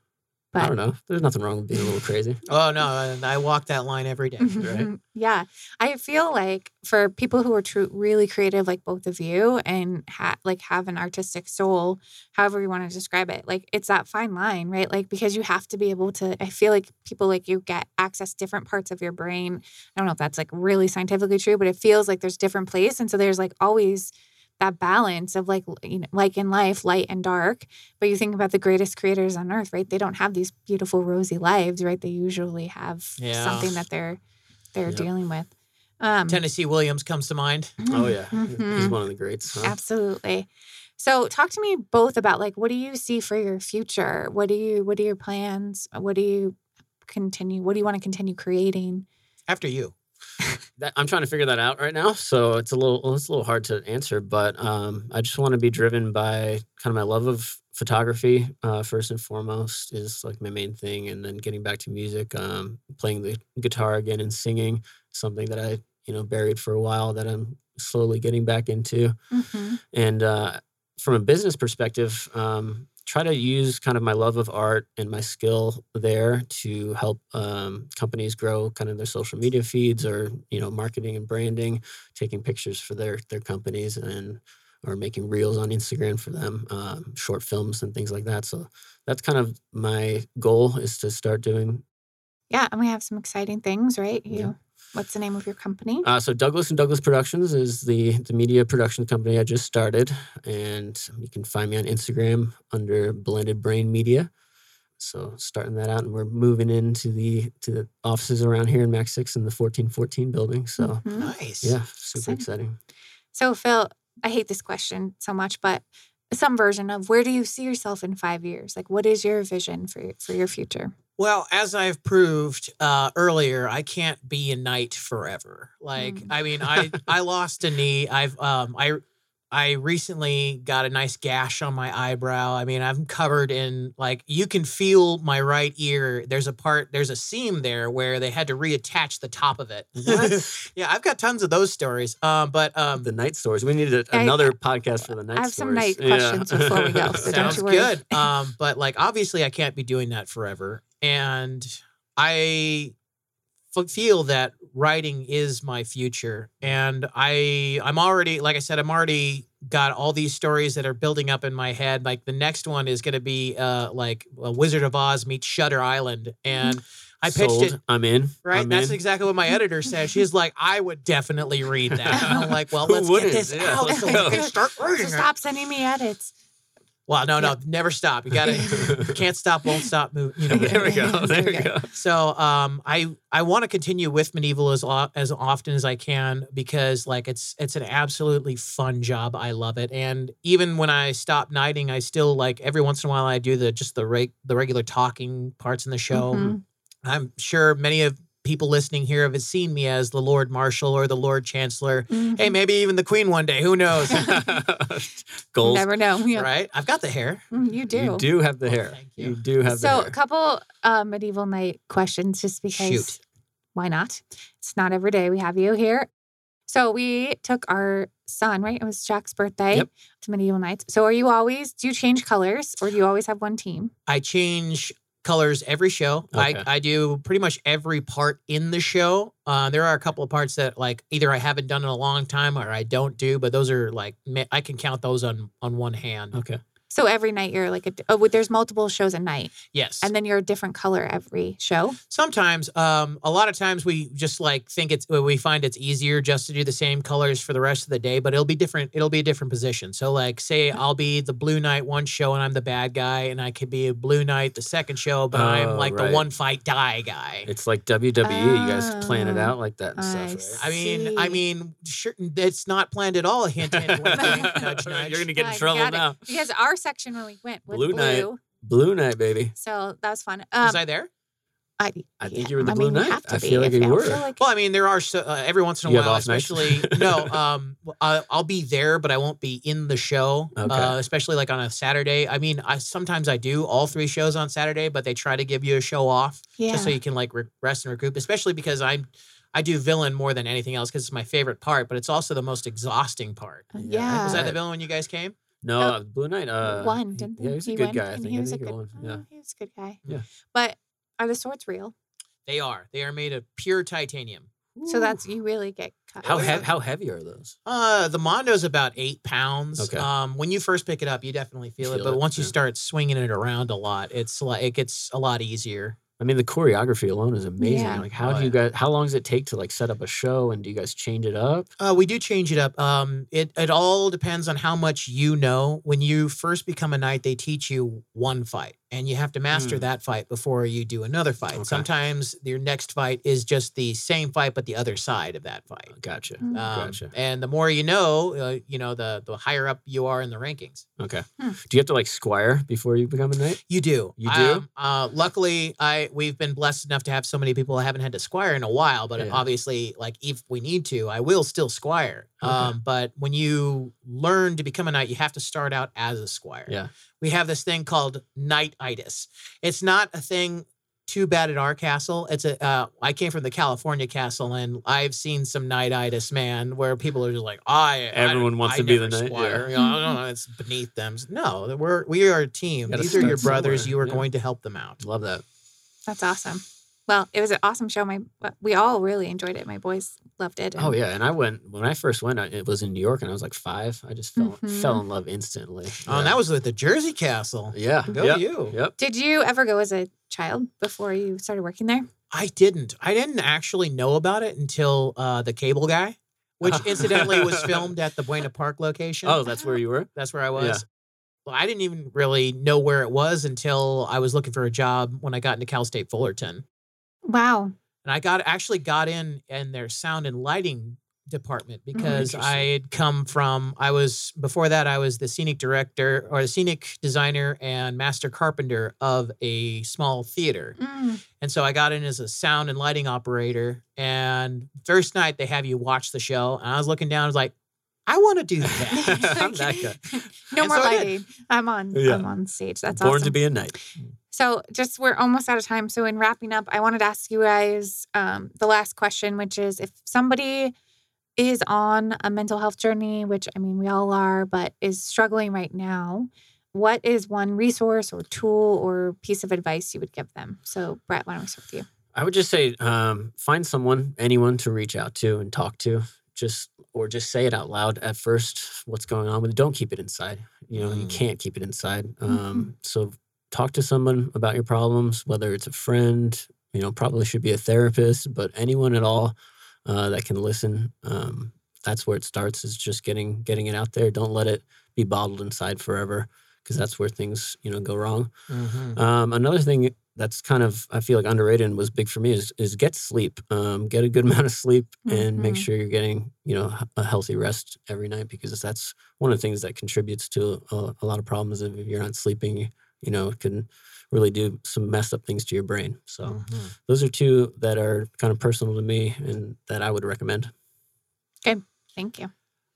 But i don't know there's nothing wrong with being a little crazy Oh no, and I walk that line every day. Mm-hmm. right? Yeah. I feel like for people who are true, really creative, like both of you, and ha- like have an artistic soul, however you want to describe it, like it's that fine line, right? Like because you have to be able to. I feel like people like you get access different parts of your brain. I don't know if that's like really scientifically true, but it feels like there's different place, and so there's like always that balance of like you know like in life light and dark but you think about the greatest creators on earth right they don't have these beautiful rosy lives right they usually have Yeah. something that they're they're Yep. dealing with um Tennessee Williams comes to mind. oh yeah he's mhm, one of the greats huh? absolutely so talk to me both about like what do you see for your future what do you what are your plans what do you continue what do you want to continue creating After you. That, I'm trying to figure that out right now. So it's a little it's a little hard to answer, but um, I just want to be driven by kind of my love of photography uh, first and foremost is like my main thing, and then getting back to music, um, playing the guitar again and singing something that I you know buried for a while that I'm slowly getting back into, Mhm. and uh, from a business perspective. Um, try to use kind of my love of art and my skill there to help um, companies grow kind of their social media feeds or you know marketing and branding taking pictures for their their companies and or making reels on instagram for them um, short films and things like that so that's kind of my goal is to start doing yeah and we have some exciting things right you Yeah. What's the name of your company Uh, so Douglas and Douglas Productions is the the media production company I just started, and you can find me on Instagram under Blended Brain Media. So starting that out, and we're moving into the to the offices around here in Max Six in the fourteen fourteen building. So Mhm. Nice. yeah, super Exciting. exciting. So, Phil, I hate this question so much, but some version of where do you see yourself in five years? Like, what is your vision for for your future? Well, as I've proved uh, earlier, I can't be a knight forever. Like, Mm. I mean, I I lost a knee. I've um I I recently got a nice gash on my eyebrow. I mean, I'm covered in like you can feel my right ear. There's a part, there's a seam there where they had to reattach the top of it. Yeah, I've got tons of those stories. Um, but um, The knight stories. We needed I- another podcast for the night. I have some stories. knight questions before we go, so don't Sounds you worry. good. Um, but like obviously I can't be doing that forever. And I f- feel that writing is my future. And I I'm already like I said, I'm already got all these stories that are building up in my head. Like the next one is gonna be uh like a Wizard of Oz meets Shutter Island. And I pitched Sold. it I'm in. Right, I'm that's in. exactly what my editor said. She's like, "I would definitely read that." And I'm like, "Well, let's get this Yeah, out let's so we can start So reading it." stop sending me edits. Well, no, no, never stop. You got to can't stop, won't stop. Move, you know. there we go. There we go. So, um, I I want to continue with medieval as as often as I can because like it's it's an absolutely fun job. I love it, and even when I stop knighting, I still like every once in a while I do the just the reg- the regular talking parts in the show. Mhm. I'm sure many of people listening here have seen me as the Lord Marshal or the Lord Chancellor. Hey, Mhm. maybe even the Queen one day. Who knows? Goals. Never know. Yeah. right? I've got the hair. Mm, You do. You do have the Oh, hair. thank you. You do have so the a couple uh, medieval knight questions, just because. Shoot. why not? It's not every day we have you here. So we took our son, right? It was Jack's birthday Yep. to Medieval Knights. So are you always, do you change colors or do you always have one team? I change colors every show. Okay. I, I do pretty much every part in the show. Uh, there are a couple of parts that like either I haven't done in a long time or I don't do, but those are like I can count those on on one hand. Okay. So every night you're like, a, oh, there's multiple shows a night Yes. and then you're a different color every show. Sometimes, um, a lot of times we just like think it's we find it's easier just to do the same colors for the rest of the day, but it'll be different. It'll be a different position. So, like, say I'll be the blue knight one show and I'm the bad guy, and I could be a blue knight the second show, but I'm Oh, like right. the one fight die guy. It's like WWE. you guys plan it Oh, out like that and I stuff, I mean, I mean, sure, it's not planned at all. Hint, hint, wink, wink, right? nudge, nudge. You're gonna get in I trouble now. Because our section when we went was Blue blue. knight. Blue knight, baby. So that was fun. Um, Was I there? I, I think yeah, you were the I Blue mean, you Knight. have to I be feel like if- you I were. feel like- Well, I mean, there are so, uh, every once in a You have while, off nights? especially no. Um, I'll, I'll be there, but I won't be in the show. Okay. Uh, especially like on a Saturday. I mean, I sometimes I do all three shows on Saturday, but they try to give you a show off yeah. just so you can like re- rest and recoup. Especially because I'm. I do villain more than anything else because it's my favorite part, but it's also the most exhausting part. yeah. Was that the villain when you guys came? No, Oh, uh, Blue Knight. Uh, one, he- didn't yeah, he? he's a He good won, guy. I think. he was a think he good, won. oh, Yeah. he was a good guy. Yeah. But are the swords real? They are. They are made of pure titanium. So that's you really get cut. How Oh, he- how heavy are those? Uh, the Mondo's about eight pounds. Okay. Um, when you first pick it up, you definitely feel, it, but it, once you start swinging it around a lot, it's like it gets a lot easier. I mean, the choreography alone is amazing. Yeah. Like, how Oh, do you yeah. guys? How long does it take to like set up a show? And do you guys change it up? Uh, we do change it up. Um, it it all depends on how much you know. When you first become a knight, they teach you one fight, and you have to master Mm. that fight before you do another fight. Okay. Sometimes your next fight is just the same fight, but the other side of that fight. Gotcha. Mm. Um, Gotcha. And the more you know, uh, you know, the the higher up you are in the rankings. Okay. Hmm. Do you have to like squire before you become a knight? You do. You do? Um, uh, luckily, I we've been blessed enough to have so many people I haven't had to squire in a while. But Yeah. obviously, like if we need to, I will still squire. Okay. Um, but when you learn to become a knight, you have to start out as a squire. Yeah. We have this thing called knightitis. It's not a thing too bad at our castle. It's a. Uh, I came from the California castle, and I've seen some knightitis, man, where people are just like, I. Everyone I, wants I to be the never knight, Squire. yeah. You know, I don't know, it's beneath them. No, we're we are a team. These are your brothers. somewhere, You are yeah. going to help them out. Love that. That's awesome. Well, it was an awesome show. My we all really enjoyed it. My boys loved it. Oh yeah, and I went when I first went. It was in New York, and I was like five. I just fell Mhm. fell in love instantly. Oh, and that was with the Jersey Castle. yeah. Go yep, you. Yep. Did you ever go as a child before you started working there? I didn't. I didn't actually know about it until uh, the Cable Guy, which incidentally was filmed at the Buena Park location. Oh, that's where you were. That's where I was. Yeah. Well, I didn't even really know where it was until I was looking for a job when I got into Cal State Fullerton. Wow. And I got actually got in in their sound and lighting department because interesting. I had come from I was before that I was the scenic director or the scenic designer and master carpenter of a small theater. Mm. And so I got in as a sound and lighting operator. And first night they have you watch the show. And I was looking down, I was like, I want to do that. I'm that guy. no And more so lighting. I'm on. Yeah. I'm on stage. That's Born awesome. to be a knight. So, just we're almost out of time. So, in wrapping up, I wanted to ask you guys um, the last question, which is if somebody is on a mental health journey, which I mean, we all are, but is struggling right now, what is one resource or tool or piece of advice you would give them? So, Brett, why don't we start with you? I would just say um, find someone, anyone to reach out to and talk to. Just or just say it out loud at first. What's going on with it? Don't keep it inside. You know, you Mm. can't keep it inside. Um, so talk to someone about your problems, whether it's a friend. You know, probably should be a therapist, but anyone at all uh, that can listen. Um, that's where it starts. Is just getting getting it out there. Don't let it be bottled inside forever, because that's where things you know go wrong. Mhm. Um, another thing that's kind of I feel like underrated and was big for me is is get sleep. Um, get a good amount of sleep and make Mhm. sure you're getting you know a healthy rest every night because that's one of the things that contributes to a, a lot of problems. If you're not sleeping, you know, it can really do some messed up things to your brain. So Mhm. those are two that are kind of personal to me and that I would recommend. Okay thank you.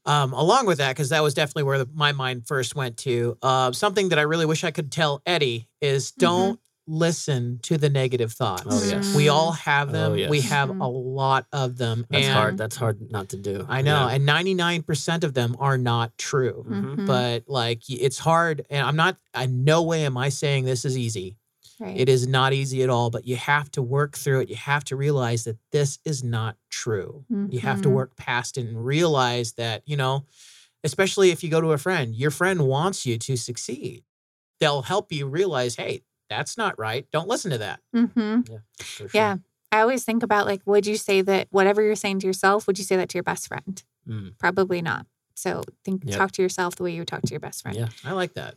Um, along with that, because that was definitely where the, my mind first went to. Uh, something that I really wish I could tell Eddie is don't listen to the negative thoughts. Oh, yes. We all have them. Oh, We have a lot of them. That's and hard. That's hard not to do. I know. Yeah. And 99% of them are not true. Mhm. Mhm. But like it's hard. And I'm not, in no way am I saying this is easy. right. It is not easy at all, but you have to work through it. You have to realize that this is not true. You have to work past it and realize that, you know, especially if you go to a friend, your friend wants you to succeed. They'll help you realize, hey, that's not right. Don't listen to that. Mm-hmm. For sure. Yeah. I always think about like, would you say that whatever you're saying to yourself, would you say that to your best friend? Mm. Probably not. So think, Yep. talk to yourself the way you would talk to your best friend. Yeah. I like that.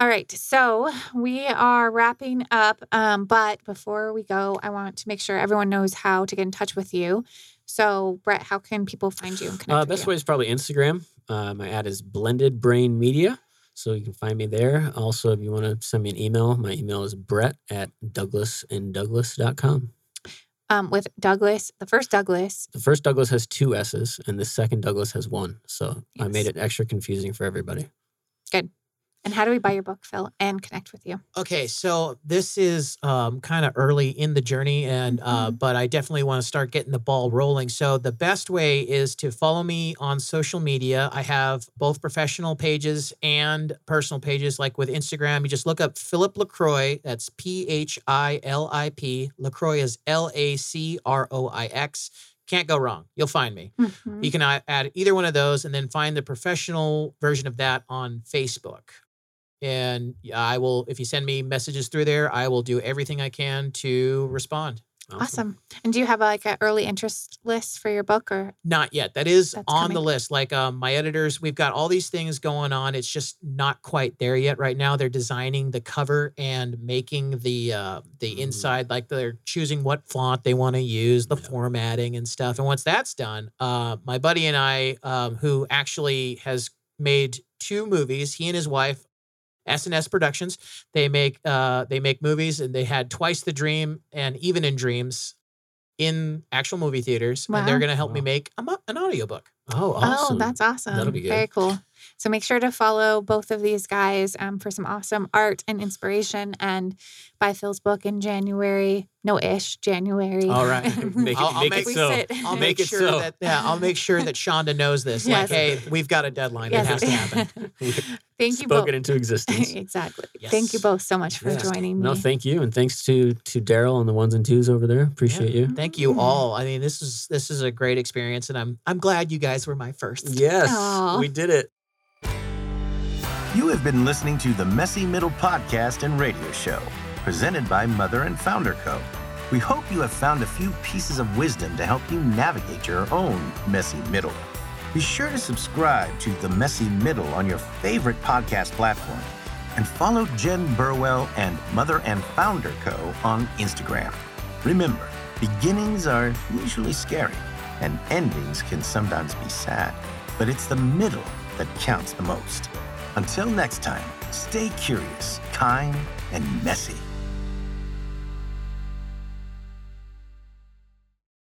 All right. So we are wrapping up. Um, but before we go, I want to make sure everyone knows how to get in touch with you. So, Brett, how can people find you and connect Uh, with best you? way is probably Instagram. Uh, my ad is Blended Brain Media. So you can find me there. Also, if you want to send me an email, my email is brett at douglasanddouglas.com. Um, with Douglas, the first Douglas. The first Douglas has two S's and the second Douglas has one. So I made it extra confusing for everybody. And how do we buy your book, Phil, and connect with you? Okay, so this is um, kind of early in the journey, and uh, Mhm. but I definitely want to start getting the ball rolling. So the best way is to follow me on social media. I have both professional pages and personal pages. Like with Instagram, you just look up Philip Lacroix. That's P H I L I P. Lacroix is L A C R O I X. Can't go wrong. You'll find me. Mhm. You can uh, add either one of those and then find the professional version of that on Facebook. And I will, if you send me messages through there, I will do everything I can to respond. Awesome. And do you have like an early interest list for your book or? Not yet. That is That's on the list. Like um, my editors, we've got all these things going on. It's just not quite there yet. Right now, they're designing the cover and making the uh, the Mm. inside. Like they're choosing what font they want to use, the Yeah. formatting and stuff. And once that's done, uh, my buddy and I, um, who actually has made two movies, he and his wife. S&S Productions. They make uh, they make movies, and they had Twice the Dream and Even in Dreams in actual movie theaters, and they're going to help me make a, mo- an audiobook. Oh, awesome. Oh, that's awesome. That'll be good. Very cool. So make sure to follow both of these guys um, for some awesome art and inspiration and buy Phil's book in January. No ish, January. All right. Make it- I'll, I'll make make, it so. sit. I'll Make make it sure so. that yeah, I'll make sure that Shonda knows this. Yes. Like, hey, we've got a deadline. It has to happen. Thank you both. Spoken into existence. exactly. Thank you both so much for Yes. joining me. No, thank you, and thanks to to Daryl and the ones and twos over there. Appreciate you. Thank you Mm. all. I mean, this is this is a great experience, and I'm I'm glad you guys were my first. Yes, Aw. we did it. You have been listening to the Messy Middle podcast and radio show, presented by Mother and Founder Co. We hope you have found a few pieces of wisdom to help you navigate your own messy middle. Be sure to subscribe to The Messy Middle on your favorite podcast platform and follow Jen Burwell and Mother and Founder Co. on Instagram. Remember, beginnings are usually scary and endings can sometimes be sad, but it's the middle that counts the most. Until next time, stay curious, kind, and messy.